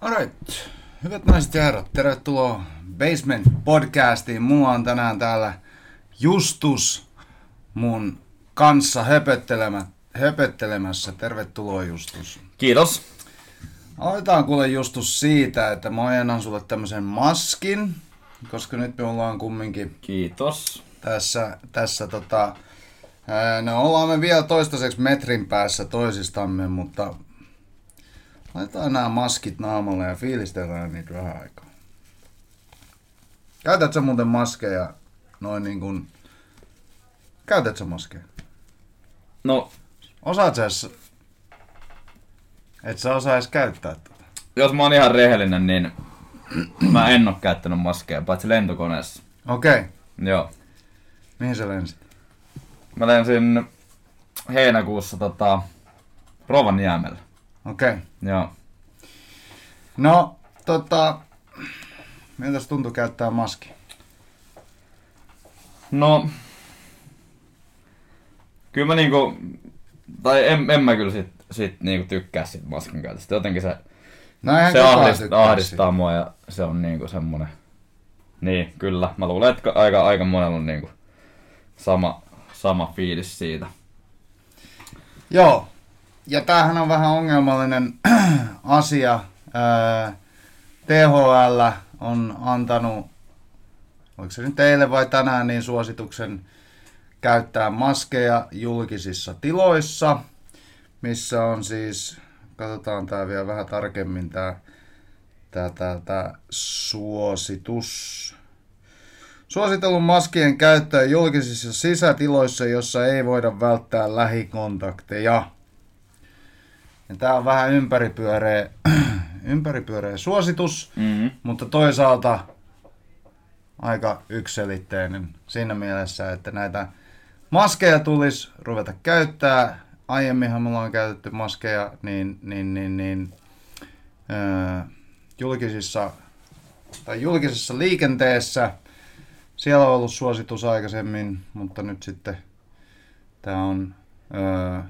Alright. Hyvät naiset ja herrat, tervetuloa Basement Podcastiin. Mulla on tänään täällä Justus mun kanssa höpöttelemä, höpöttelemässä. Tervetuloa Justus. Kiitos. Aloitetaan kuule Justus siitä, että mä ajennan sulle tämmöisen maskin, koska nyt me ollaan kumminkin Kiitos. tässä, tässä tota, no ollaan me vielä toistaiseksi metrin päässä toisistamme, mutta laitetaan nämä maskit naamalle ja fiilistellään niitä vähän aikaa. Käytät sä muuten maskeja noin niin kuin, käytät sä maskeja? No, Osaat sä edes, et sä osaa edes käyttää tätä. jos mä oon ihan rehellinen, niin mä en oo käyttänyt maskeja, paitsi lentokoneessa. Okei, okay. Joo. mihin sä lensit? Mä lensin heinäkuussa tota, Rovaniemellä. Okei. Okay. Joo. No, tota, miltä se tuntui käyttää maski? No, kyllä mä niinku, tai en, en mä kyllä sit, sit niinku tykkää sit maskin käytöstä. Jotenkin se, No se ahdist, ahdistaa mua ja se on niinku semmonen. Niin, kyllä. Mä luulen, että aika, aika monella on niinku sama, sama fiilis siitä. Joo, ja tämähän on vähän ongelmallinen asia. THL on antanut, oliko se nyt teille vai tänään, niin suosituksen käyttää maskeja julkisissa tiloissa, missä on siis, katsotaan tämä vielä vähän tarkemmin, tämä tää, tää, tää suositus. Suositellun maskien käyttöä julkisissa sisätiloissa, jossa ei voida välttää lähikontakteja. Ja tää on vähän ympäripyöreä, ympäripyöreä suositus, Mm-hmm. mutta toisaalta aika ykselitteinen siinä mielessä, että näitä maskeja tulisi ruveta käyttää. Aiemminhan me ollaan käytetty maskeja niin, niin, niin, niin öö, julkisissa, tai julkisessa liikenteessä. Siellä on ollut suositus aikaisemmin, mutta nyt sitten tämä on öö,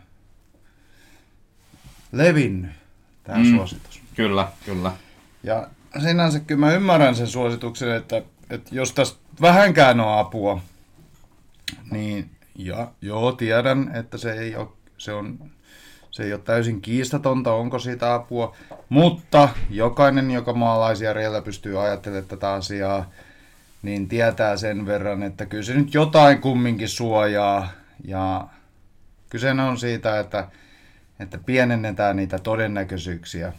levinnyt, tämä mm. Suositus. Kyllä, kyllä. Ja sinänsä kyllä mä ymmärrän sen suosituksen, että, että jos tästä vähänkään on apua, niin ja, joo, tiedän, että se ei ole, se on, se ei ole täysin kiistatonta, onko siitä apua, mutta jokainen, joka maalaisjärjellä pystyy ajattelemaan tätä asiaa, niin tietää sen verran, että kyllä se nyt jotain kumminkin suojaa. Ja kyse on siitä, että, että pienennetään niitä todennäköisyyksiä.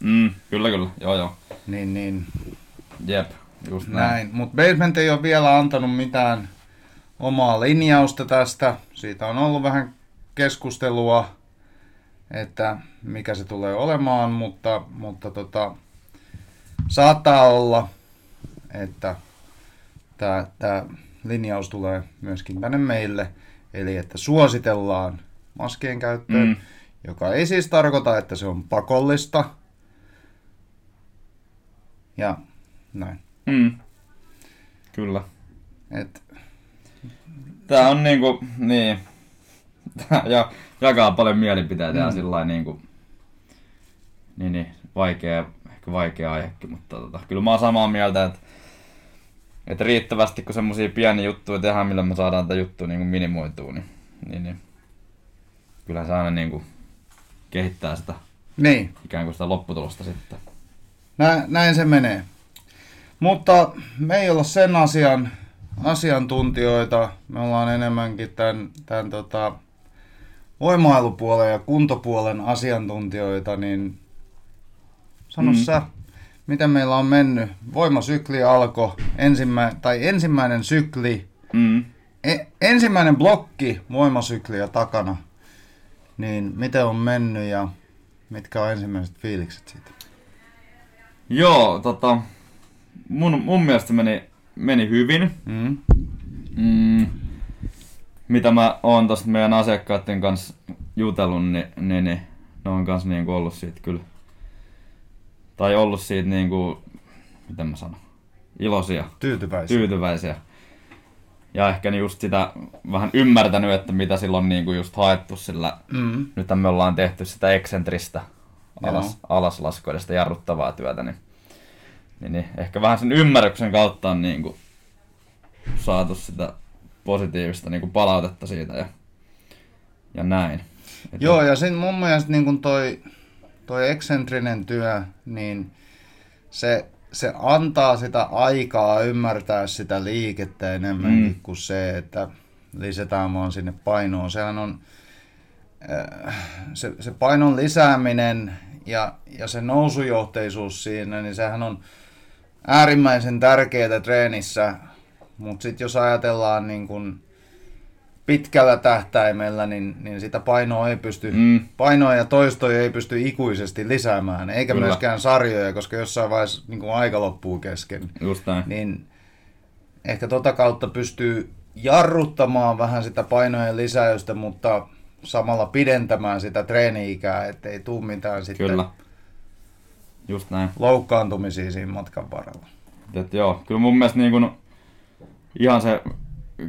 Mm, kyllä, kyllä. Joo, joo. Niin, niin Jep, just näin. näin. Mutta Basement ei ole vielä antanut mitään omaa linjausta tästä. Siitä on ollut vähän keskustelua, että mikä se tulee olemaan, mutta, mutta tota, saattaa olla, että tämä, linjaus tulee myöskin tänne meille. Eli että suositellaan maskien käyttöön, mm. Joka ei siis tarkoita, että se on pakollista. Ja näin. Mm. Kyllä. Et, Tää on niinku, niin. Tää ja, jakaa paljon mielipiteitä mm. ja sillä niinku, niin, niin, vaikea, ehkä vaikea aihekin, mutta tota, kyllä mä oon samaa mieltä, että että riittävästi kun semmosia pieniä juttuja tehdään, millä me saadaan tätä juttua niinku minimoitua, niin, niin, niin kyllä se aina niinku kehittää sitä niin, ikään kuin sitä lopputulosta sitten. nä, näin se menee. Mutta me ei olla sen asian asiantuntijoita. Me ollaan enemmänkin tämän, tämän tota, voimailupuolen ja kuntopuolen asiantuntijoita, niin sano mm. Mm. sä, miten meillä on mennyt. Voimasykli alkoi, ensimmä, tai ensimmäinen sykli, Mm. e, ensimmäinen blokki voimasykliä takana, niin miten on mennyt ja mitkä on ensimmäiset fiilikset siitä? Joo, tota, mun, mun mielestä meni, meni hyvin. Mm. Mm, mitä mä oon tosta meidän asiakkaiden kanssa jutellut, niin, niin, niin ne on kanssa niinku ollut siitä kyllä, tai ollut siitä niinku, miten mä sanon, iloisia, Tyytyväisiä. tyytyväisiä. Ja ehkä niin just sitä vähän ymmärtänyt, että mitä silloin niinku just haettu, sillä mm. nyt me ollaan tehty sitä eksentristä alas, alaslaskuja sitä jarruttavaa työtä, niin, niin, niin, ehkä vähän sen ymmärryksen kautta on niin kuin saatu sitä positiivista niin kuin palautetta siitä ja, ja näin. Et Joo, ja sitten mun mielestä niin kuin toi, toi eksentrinen työ, niin se, se antaa sitä aikaa ymmärtää sitä liikettä enemmän mm. kuin se, että lisätään vaan sinne painoon. Sehän on, äh, se, se painon lisääminen ja, ja se nousujohteisuus siinä, niin sehän on äärimmäisen tärkeää treenissä, mutta sitten jos ajatellaan niin kun pitkällä tähtäimellä, niin, niin sitä painoa ei pysty, mm. painoa ja toistoja ei pysty ikuisesti lisäämään, eikä Kyllä. myöskään sarjoja, koska jossain vaiheessa niin kun aika loppuu kesken. Just näin. Niin ehkä tota kautta pystyy jarruttamaan vähän sitä painojen lisäystä, mutta samalla pidentämään sitä treeni-ikää, ettei tule mitään sitten Kyllä. Just näin. loukkaantumisia siinä matkan varrella. Et joo, kyllä mun mielestä niin kun, ihan se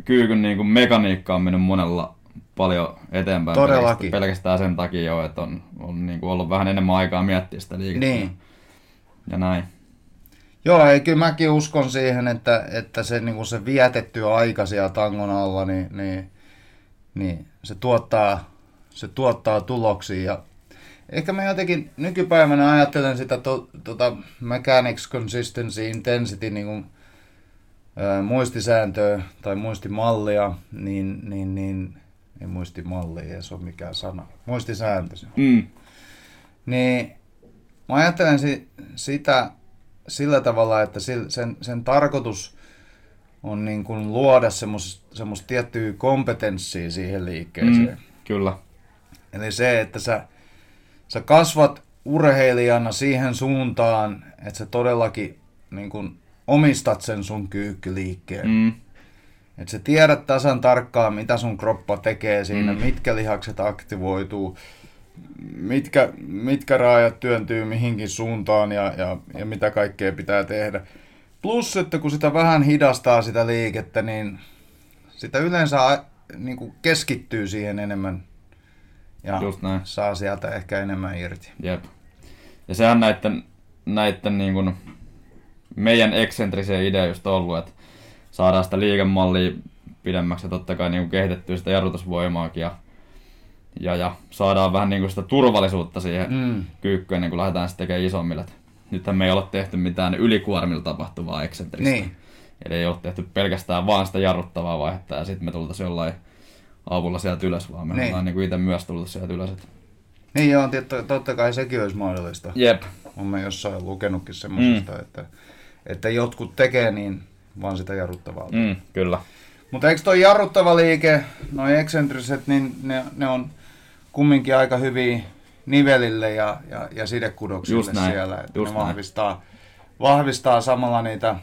kyykyn niin kun mekaniikka on mennyt monella paljon eteenpäin. Todellakin. Pelkästään sen takia jo, että on, on niin kuin ollut vähän enemmän aikaa miettiä sitä liikettä. Niin. Ja näin. Joo, ei, kyllä mäkin uskon siihen, että, että se, niin kuin se vietetty aika siellä tangon alla, niin, niin, niin se, tuottaa, se tuottaa tuloksia. Ja ehkä mä jotenkin nykypäivänä ajattelen sitä to, tota mechanics consistency intensity niin kuin, ää, muistisääntöä tai muistimallia, niin, niin, niin ei muistimalli, ei se ole mikään sana, muistisääntö. Mm. Niin mä ajattelen si, sitä sillä tavalla, että sen, sen tarkoitus on niin kuin luoda semmoista semmos tiettyä kompetenssia siihen liikkeeseen. Mm, kyllä. Eli se, että sä, sä kasvat urheilijana siihen suuntaan, että sä todellakin niin kuin omistat sen sun kyykkyliikkeen. Mm. Että sä tiedät tasan tarkkaan, mitä sun kroppa tekee siinä, mm. mitkä lihakset aktivoituu, mitkä, mitkä raajat työntyy mihinkin suuntaan ja, ja, ja mitä kaikkea pitää tehdä. Plus, että kun sitä vähän hidastaa sitä liikettä, niin sitä yleensä niin kuin keskittyy siihen enemmän ja Just näin. saa sieltä ehkä enemmän irti. Jep. Ja sehän näiden, näiden niin kuin meidän eksentrisiä idea just ollut, että saadaan sitä liikemallia pidemmäksi ja totta kai niin kuin kehitettyä sitä jarrutusvoimaakin ja ja, ja saadaan vähän niin kuin sitä turvallisuutta siihen mm. kyykkyyn, niin kun lähdetään sitten tekemään isommille. Nythän me ei ole tehty mitään ylikuormilla tapahtuvaa eksentristä. Niin. Eli ei ole tehty pelkästään vaan sitä jarruttavaa vaihetta ja sitten me tultaisiin jollain avulla sieltä ylös, vaan me niin. ollaan niin itse myös tullut sieltä ylös. Niin joo, totta kai sekin olisi mahdollista. Jep. Olen jossain lukenutkin semmoisesta, mm. että, että jotkut tekee niin vaan sitä jarruttavaa. Mm, kyllä. Mutta eikö toi jarruttava liike, noin eksentriset, niin ne, ne on kumminkin aika hyviä nivelille ja, ja, ja sidekudoksille Just näin. siellä. Että Just ne vahvistaa, vahvistaa samalla niitä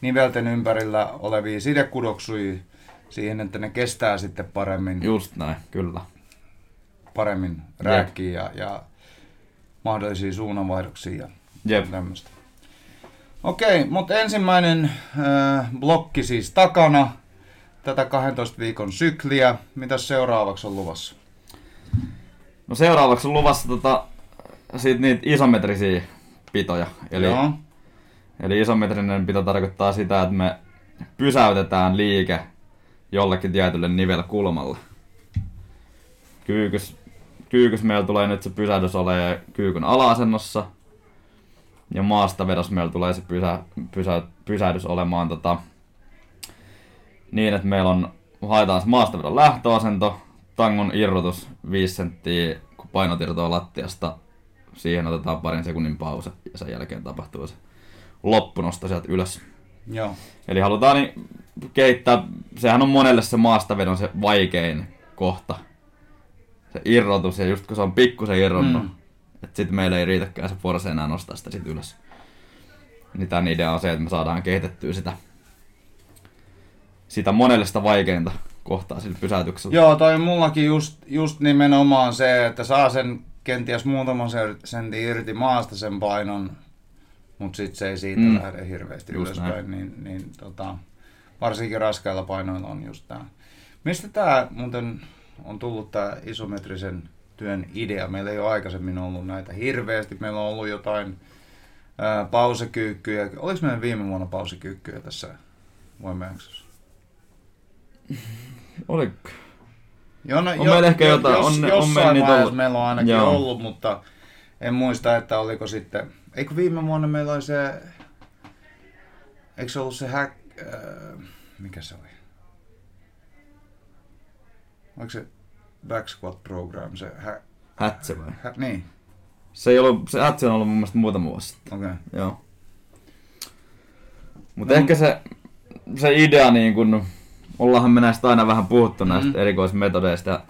nivelten ympärillä olevia sidekudoksuja siihen, että ne kestää sitten paremmin. Just näin, kyllä. Paremmin rääkkiä ja, ja mahdollisia suunnanvaihdoksia ja Jep. tämmöistä. Okei, mutta ensimmäinen äh, blokki siis takana. Tätä 12 viikon sykliä. Mitä seuraavaksi on luvassa? No seuraavaksi on luvassa tota, siitä niitä isometrisiä pitoja. Eli, Joo. eli isometrinen pito tarkoittaa sitä, että me pysäytetään liike jollekin tietylle nivelkulmalle. Kyykys, kyykys meillä tulee nyt se pysähdys olemaan kyykyn ala-asennossa. Ja maastavedos meillä tulee se pysä, pysä, pysähdys olemaan tota, niin, että meillä on, haetaan se maastavedon lähtöasento, tangon irrotus 5 senttiä, kun painot irtoaa lattiasta. Siihen otetaan parin sekunnin pause ja sen jälkeen tapahtuu se loppunosto sieltä ylös. Joo. Eli halutaan niin kehittää, sehän on monelle se maastavedon se vaikein kohta. Se irrotus ja just kun se on pikkusen irronnut, mm. Että sitten meillä ei riitäkään se force enää nostaa sitä sit ylös. Niin tämän idea on se, että me saadaan kehitettyä sitä, sitä monelle sitä vaikeinta kohtaa sillä pysäytyksellä. Joo, toi mullakin just, just nimenomaan se, että saa sen kenties muutaman sentin irti maasta sen painon, mutta sitten se ei siitä mm. lähde hirveästi Just ylöspäin, niin, niin tota, varsinkin raskailla painoilla on just tämä. Mistä tämä muuten on tullut tämä isometrisen työn idea. Meillä ei ole aikaisemmin ollut näitä hirveästi. Meillä on ollut jotain ää, pausekyykkyjä. Oliko meillä viime vuonna pausekyykkyjä tässä voimajaksossa? Oliko? Jo, no, On meillä ehkä jotain- jos, on- on jossain niitä vaiheessa ollut. meillä on ainakin Joo. ollut, mutta en muista, että oliko sitten... Eikö viime vuonna meillä oli se... Eikö se ollut se hack... Äh, mikä se oli? Oliko se back squat program? Se hä, Hätse vai? hä, niin, Se ei ollut, se Hätse on ollut mun mielestä muutama vuosi sitten. okei. Okay. Joo. Mutta No, ehkä se, se idea niin kun, ollaanhan me näistä aina vähän puhuttu näistä Mm. erikoismetodeista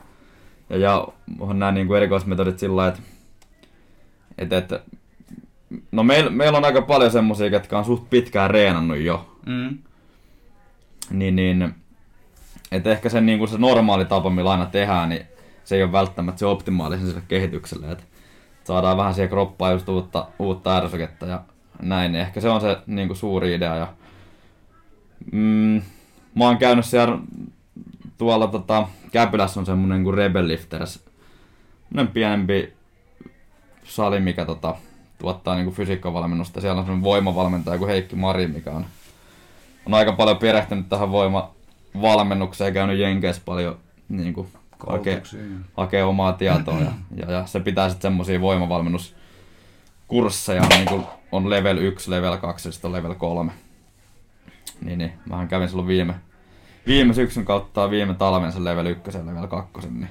ja, ja, on nämä niin kuin erikoismetodit sillä lailla, että, että, että no meillä meil on aika paljon semmosia, jotka on suht pitkään reenannut jo, Mm. niin, niin että ehkä se, niin kuin se normaali tapa, millä aina tehdään, niin se ei ole välttämättä se optimaalisen sille kehitykselle. Että saadaan vähän siihen kroppaan just uutta, uutta ärsykettä ja näin. Niin ehkä se on se niin kuin suuri idea. Ja, mm, mä oon käynyt siellä tuolla tota, Käpylässä on semmonen kuin Rebel Lifters. Semmonen pienempi sali, mikä tota, tuottaa niin fysiikkavalmennusta. Siellä on semmonen voimavalmentaja kuin Heikki Mari, mikä on, on aika paljon perehtynyt tähän voimavalmennukseen ja käynyt Jenkeissä paljon niin kuin, hakee, hakee omaa tietoa ja, ja, ja se pitää sitten semmosia voimavalmennuskursseja, niin kuin on level 1, level 2 ja sitten on level 3. Niin, niin, mähän kävin silloin viime, viime syksyn kautta viime talven sen level 1 ja level 2, niin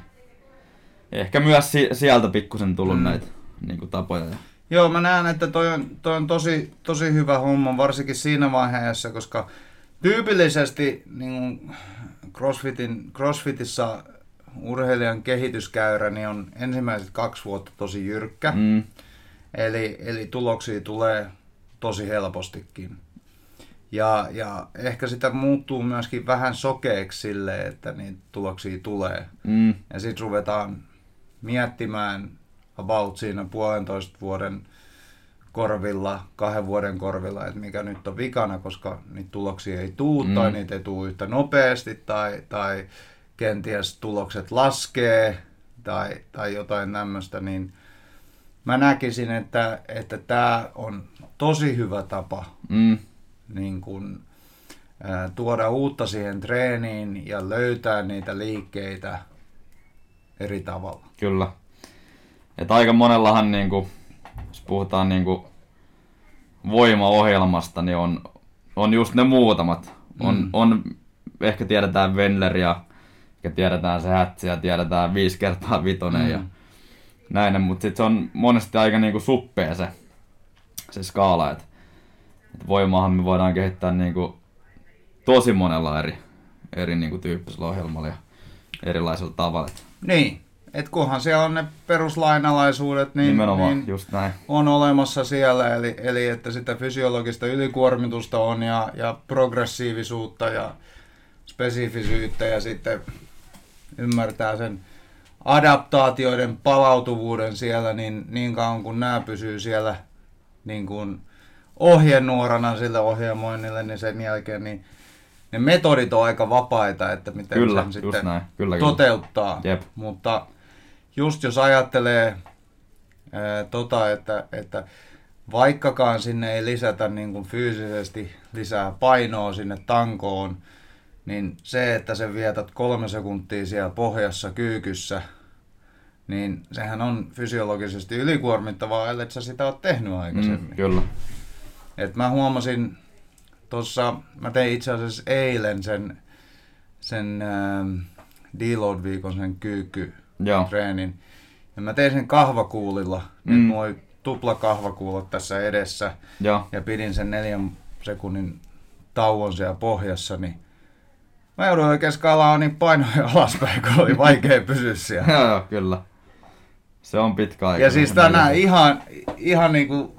ehkä myös si- sieltä pikkusen tullut mm. näitä niin kuin tapoja. Ja, Joo, mä näen, että toi on, toi on tosi, tosi hyvä homma, varsinkin siinä vaiheessa, koska tyypillisesti niin CrossFitin, CrossFitissa urheilijan kehityskäyrä niin on ensimmäiset kaksi vuotta tosi jyrkkä, mm. eli, eli tuloksia tulee tosi helpostikin. Ja, ja ehkä sitä muuttuu myöskin vähän sokeeksi sille, että niitä tuloksia tulee. mm, Ja sitten ruvetaan miettimään about siinä puolentoista vuoden korvilla, kahden vuoden korvilla, että mikä nyt on vikana, koska niitä tuloksia ei tuu mm. Tai niitä ei tule yhtä nopeasti tai, tai kenties tulokset laskee tai, tai jotain tämmöistä, niin mä näkisin, että että tämä on tosi hyvä tapa mm, niin kun, ää, tuoda uutta siihen treeniin ja löytää niitä liikkeitä eri tavalla. kyllä. Et aika monellahan, niin kuin, jos puhutaan niin kuin voimaohjelmasta, niin on, on just ne muutamat. On, Mm. on ehkä tiedetään Wendler ja ehkä tiedetään se hätsi ja tiedetään viisi kertaa vitonen Mm. ja näin, mutta sitten se on monesti aika niinku suppea se, se skaala, että et voimaahan me voidaan kehittää niinku tosi monella eri, eri niinku tyyppisellä ohjelmalla ja erilaisella tavalla. Niin, et kunhan siellä on ne peruslainalaisuudet, niin, Nimenomaan, niin just näin. on olemassa siellä, eli, eli että sitä fysiologista ylikuormitusta on ja, ja progressiivisuutta ja spesifisyyttä ja sitten ymmärtää sen adaptaatioiden palautuvuuden siellä, niin niin kauan kun nämä pysyy siellä niin kuin ohjenuorana sille ohjelmoinnille, niin sen jälkeen niin ne metodit on aika vapaita, että miten Kyllä, sen sitten näin. Kyllä, kyllä. toteuttaa. Jep. Mutta just jos ajattelee ää, tota, että, että vaikkakaan sinne ei lisätä niin kuin fyysisesti lisää painoa sinne tankoon, niin se, että sä vietät kolme sekuntia siellä pohjassa kyykyssä, niin sehän on fysiologisesti ylikuormittavaa, ellei sä sitä ole tehnyt aikaisemmin. Mm, kyllä. Et mä huomasin tuossa, mä tein itse asiassa eilen sen, sen ähm, deload-viikon sen kyykky Joo. treenin. Ja mä tein sen kahvakuulilla. Mm. Nyt mulla oli tupla kahvakuulat tässä edessä. Joo. Ja pidin sen neljän sekunnin tauon siellä pohjassa, niin mä jouduin oikein skaalaamaan niin painoja alaspäin, kun oli vaikea pysyä siellä. Joo, joo, kyllä. Se on pitkä aika. Ja siis tänään ihan, ihan niinku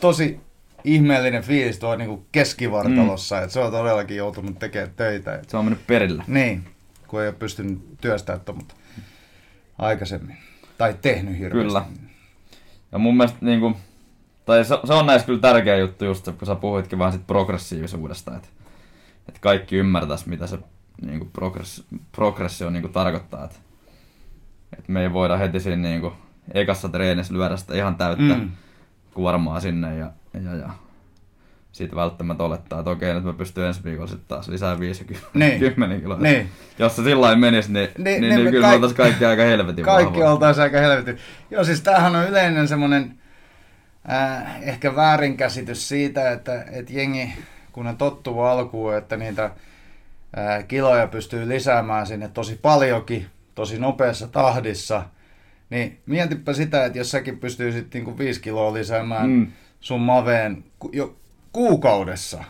tosi ihmeellinen fiilis tuo niinku keskivartalossa, mm. että se on todellakin joutunut tekemään töitä. Se on mennyt perille. niin, kun ei ole pystynyt työstämään tuommoista aikaisemmin. Tai tehnyt hirveästi. Kyllä. Ja mun mielestä niinku, tai se, se on näissä kyllä tärkeä juttu just, se, kun sä puhuitkin vähän sit progressiivisuudesta, että et kaikki ymmärtäis mitä se niinku progress, progressio niinku tarkoittaa. Et, Et me ei voida heti siinä niinku ekassa treenissä lyödä sitä ihan täyttä mm. kuormaa sinne ja, ja, ja siitä välttämättä olettaa, että okei, nyt mä pystyn ensi viikolla sitten taas lisää 50 niin. 10 kiloa. Niin. Jos se sillä lailla menisi, niin, niin, niin, niin, niin kyllä kaik- oltaisiin kaikki aika helvetin Kaikki oltaisiin aika helvetin. Joo, siis tämähän on yleinen semmoinen äh, ehkä väärinkäsitys siitä, että, että jengi, kun ne tottuu alkuun, että niitä äh, kiloja pystyy lisäämään sinne tosi paljonkin, tosi nopeassa tahdissa, niin mietipä sitä, että jos säkin pystyisit niinku 5 kiloa lisäämään mm. sun maveen jo kuukaudessa,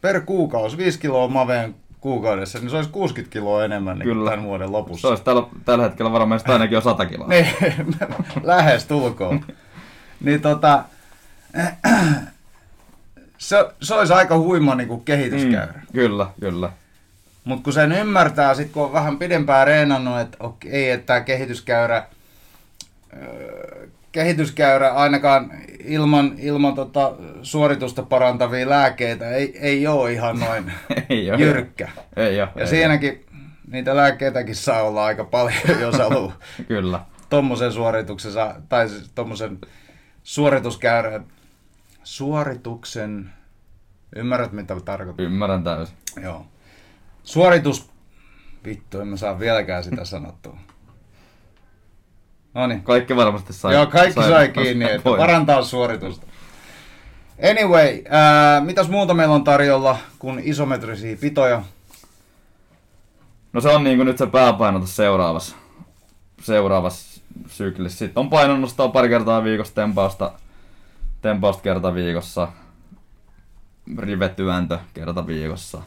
per kuukausi, 5 kiloa maveen kuukaudessa, niin se olisi 60 kiloa enemmän niin Kyllä. tämän vuoden lopussa. Se olisi tällä, tällä hetkellä varmaan ainakin jo 100 kiloa. niin, lähes tulkoon. niin tota, se, se olisi aika huima niin kuin kehityskäyrä. Mm, kyllä, kyllä. Mutta kun sen ymmärtää, sit kun on vähän pidempään reenannut, että okei, että tämä kehityskäyrä, kehityskäyrä ainakaan ilman, ilman tota suoritusta parantavia lääkkeitä ei, ei ole ihan noin ei ole, jyrkkä. Ei ole, ja ei siinäkin ole. niitä lääkkeitäkin saa olla aika paljon, jos haluaa Kyllä. tuommoisen suorituksen, tai siis tuommoisen suorituskäyrän, suorituksen, ymmärrät mitä tarkoittaa? Ymmärrän täysin. Joo. Suoritus, vittu, en mä saa vieläkään sitä sanottua. No niin. Kaikki varmasti sai. Joo, kaikki sai, sai kiinni, että pois. parantaa suoritusta. Anyway, ää, mitäs muuta meillä on tarjolla kuin isometrisiä pitoja? No se on niin kuin nyt se pääpainotus seuraavassa, seuraavassa syklissä. Sitten on painonnostoa pari kertaa viikossa, tempausta, tempausta kerta viikossa, rivetyöntö kerta viikossa.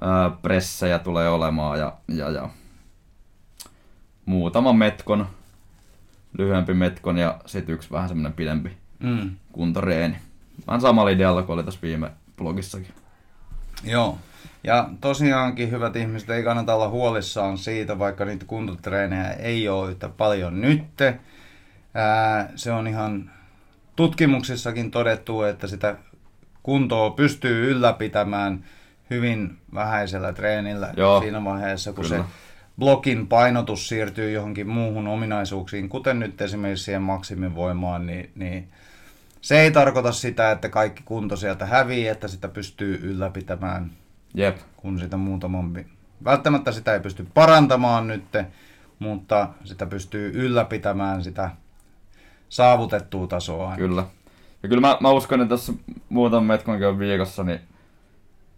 Ää, pressejä tulee olemaan ja, ja, ja muutama metkon, lyhyempi metkon ja sitten yksi vähän semmoinen pidempi mm. kuntoreeni. Vähän samalla idealla kuin oli tässä viime blogissakin. Joo. Ja tosiaankin, hyvät ihmiset, ei kannata olla huolissaan siitä, vaikka niitä kuntotreenejä ei ole yhtä paljon nytte. Ää, se on ihan tutkimuksissakin todettu, että sitä kuntoa pystyy ylläpitämään hyvin vähäisellä treenillä Joo, siinä vaiheessa, kun kyllä. se blokin painotus siirtyy johonkin muuhun ominaisuuksiin, kuten nyt esimerkiksi siihen maksimivoimaan, niin, niin se ei tarkoita sitä, että kaikki kunto sieltä hävii, että sitä pystyy ylläpitämään, Jep. kun sitä muutamampi. Välttämättä sitä ei pysty parantamaan nyt, mutta sitä pystyy ylläpitämään sitä saavutettua tasoa. Kyllä. Ja kyllä mä, mä uskon, että tässä muutaman metkonkin viikossa, niin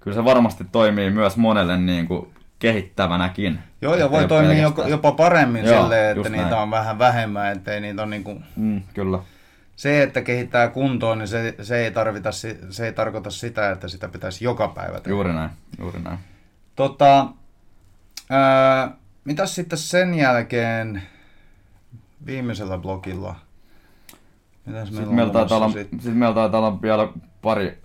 kyllä se varmasti toimii myös monelle niin kuin kehittävänäkin. Joo, ja voi toimia pelkästään. jopa paremmin Joo, silleen, että niitä näin. on vähän vähemmän, ettei niitä on niinku... Mm, kyllä. Se, että kehittää kuntoon, niin se, se, ei tarvita, se ei tarkoita sitä, että sitä pitäisi joka päivä tehdä. Juuri näin, juuri näin. Tota, ää, mitäs sitten sen jälkeen viimeisellä blogilla? Mitäs sitten meillä, taitaa olla, sit? sit meillä taitaa olla vielä pari,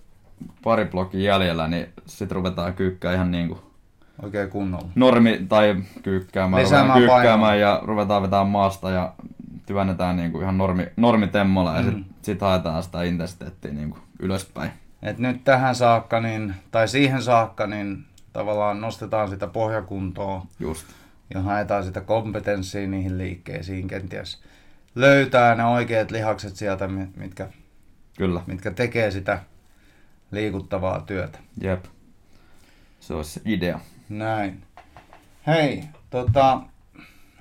pari blogia jäljellä, niin sitten ruvetaan kyykkää ihan niin kuin Oikein kunnolla. Normi tai kyykkäämään, ruvetaan kyykkäämään ja ruvetaan vetämään maasta ja työnnetään niin kuin ihan normi, normitemmolla mm. ja sitten sit haetaan sitä intensiteettiä niin kuin ylöspäin. Et nyt tähän saakka, niin, tai siihen saakka, niin tavallaan nostetaan sitä pohjakuntoa. Just. Ja haetaan sitä kompetenssia niihin liikkeisiin kenties. Löytää ne oikeat lihakset sieltä, mitkä, Kyllä. mitkä tekee sitä liikuttavaa työtä. Jep. Se olisi idea. Näin. Hei, tota,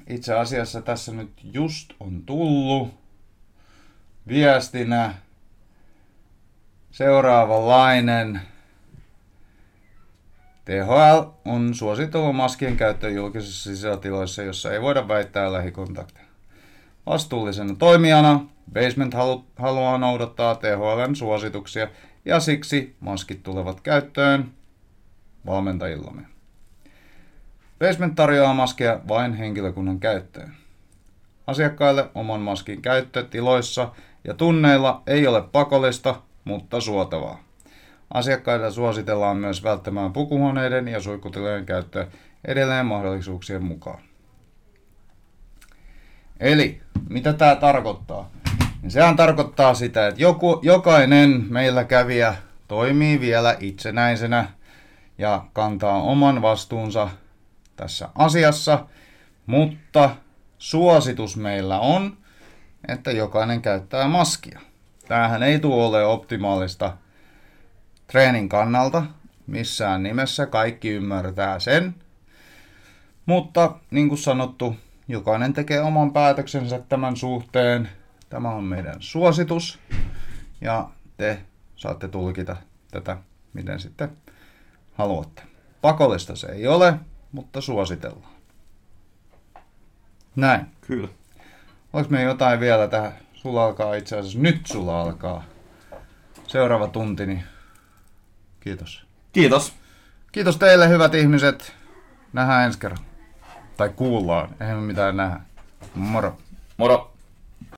itse asiassa tässä nyt just on tullut viestinä seuraavanlainen. THL on suositellut maskien käyttöä julkisissa sisätiloissa, jossa ei voida väittää lähikontakteja. Vastuullisena toimijana Basement halu- haluaa noudattaa THLn suosituksia ja siksi maskit tulevat käyttöön valmentajillamme. Basement tarjoaa maskeja vain henkilökunnan käyttöön. Asiakkaille oman maskin käyttö tiloissa ja tunneilla ei ole pakollista, mutta suotavaa. Asiakkaille suositellaan myös välttämään pukuhuoneiden ja suihkutilojen käyttö edelleen mahdollisuuksien mukaan. Eli, mitä tämä tarkoittaa? Niin sehän tarkoittaa sitä, että joku, jokainen meillä kävijä toimii vielä itsenäisenä ja kantaa oman vastuunsa tässä asiassa, mutta suositus meillä on, että jokainen käyttää maskia. Tämähän ei tule ole optimaalista treenin kannalta missään nimessä, kaikki ymmärtää sen. Mutta niin kuin sanottu, jokainen tekee oman päätöksensä tämän suhteen. Tämä on meidän suositus ja te saatte tulkita tätä miten sitten haluatte. Pakollista se ei ole, mutta suositellaan. Näin. Kyllä. Oliko me jotain vielä tähän? Sulla alkaa itse asiassa, nyt sulla alkaa seuraava tunti, niin kiitos. Kiitos. Kiitos teille hyvät ihmiset. Nähdään ensi kerran. Tai kuullaan, eihän me mitään nähdä. Moro. Moro.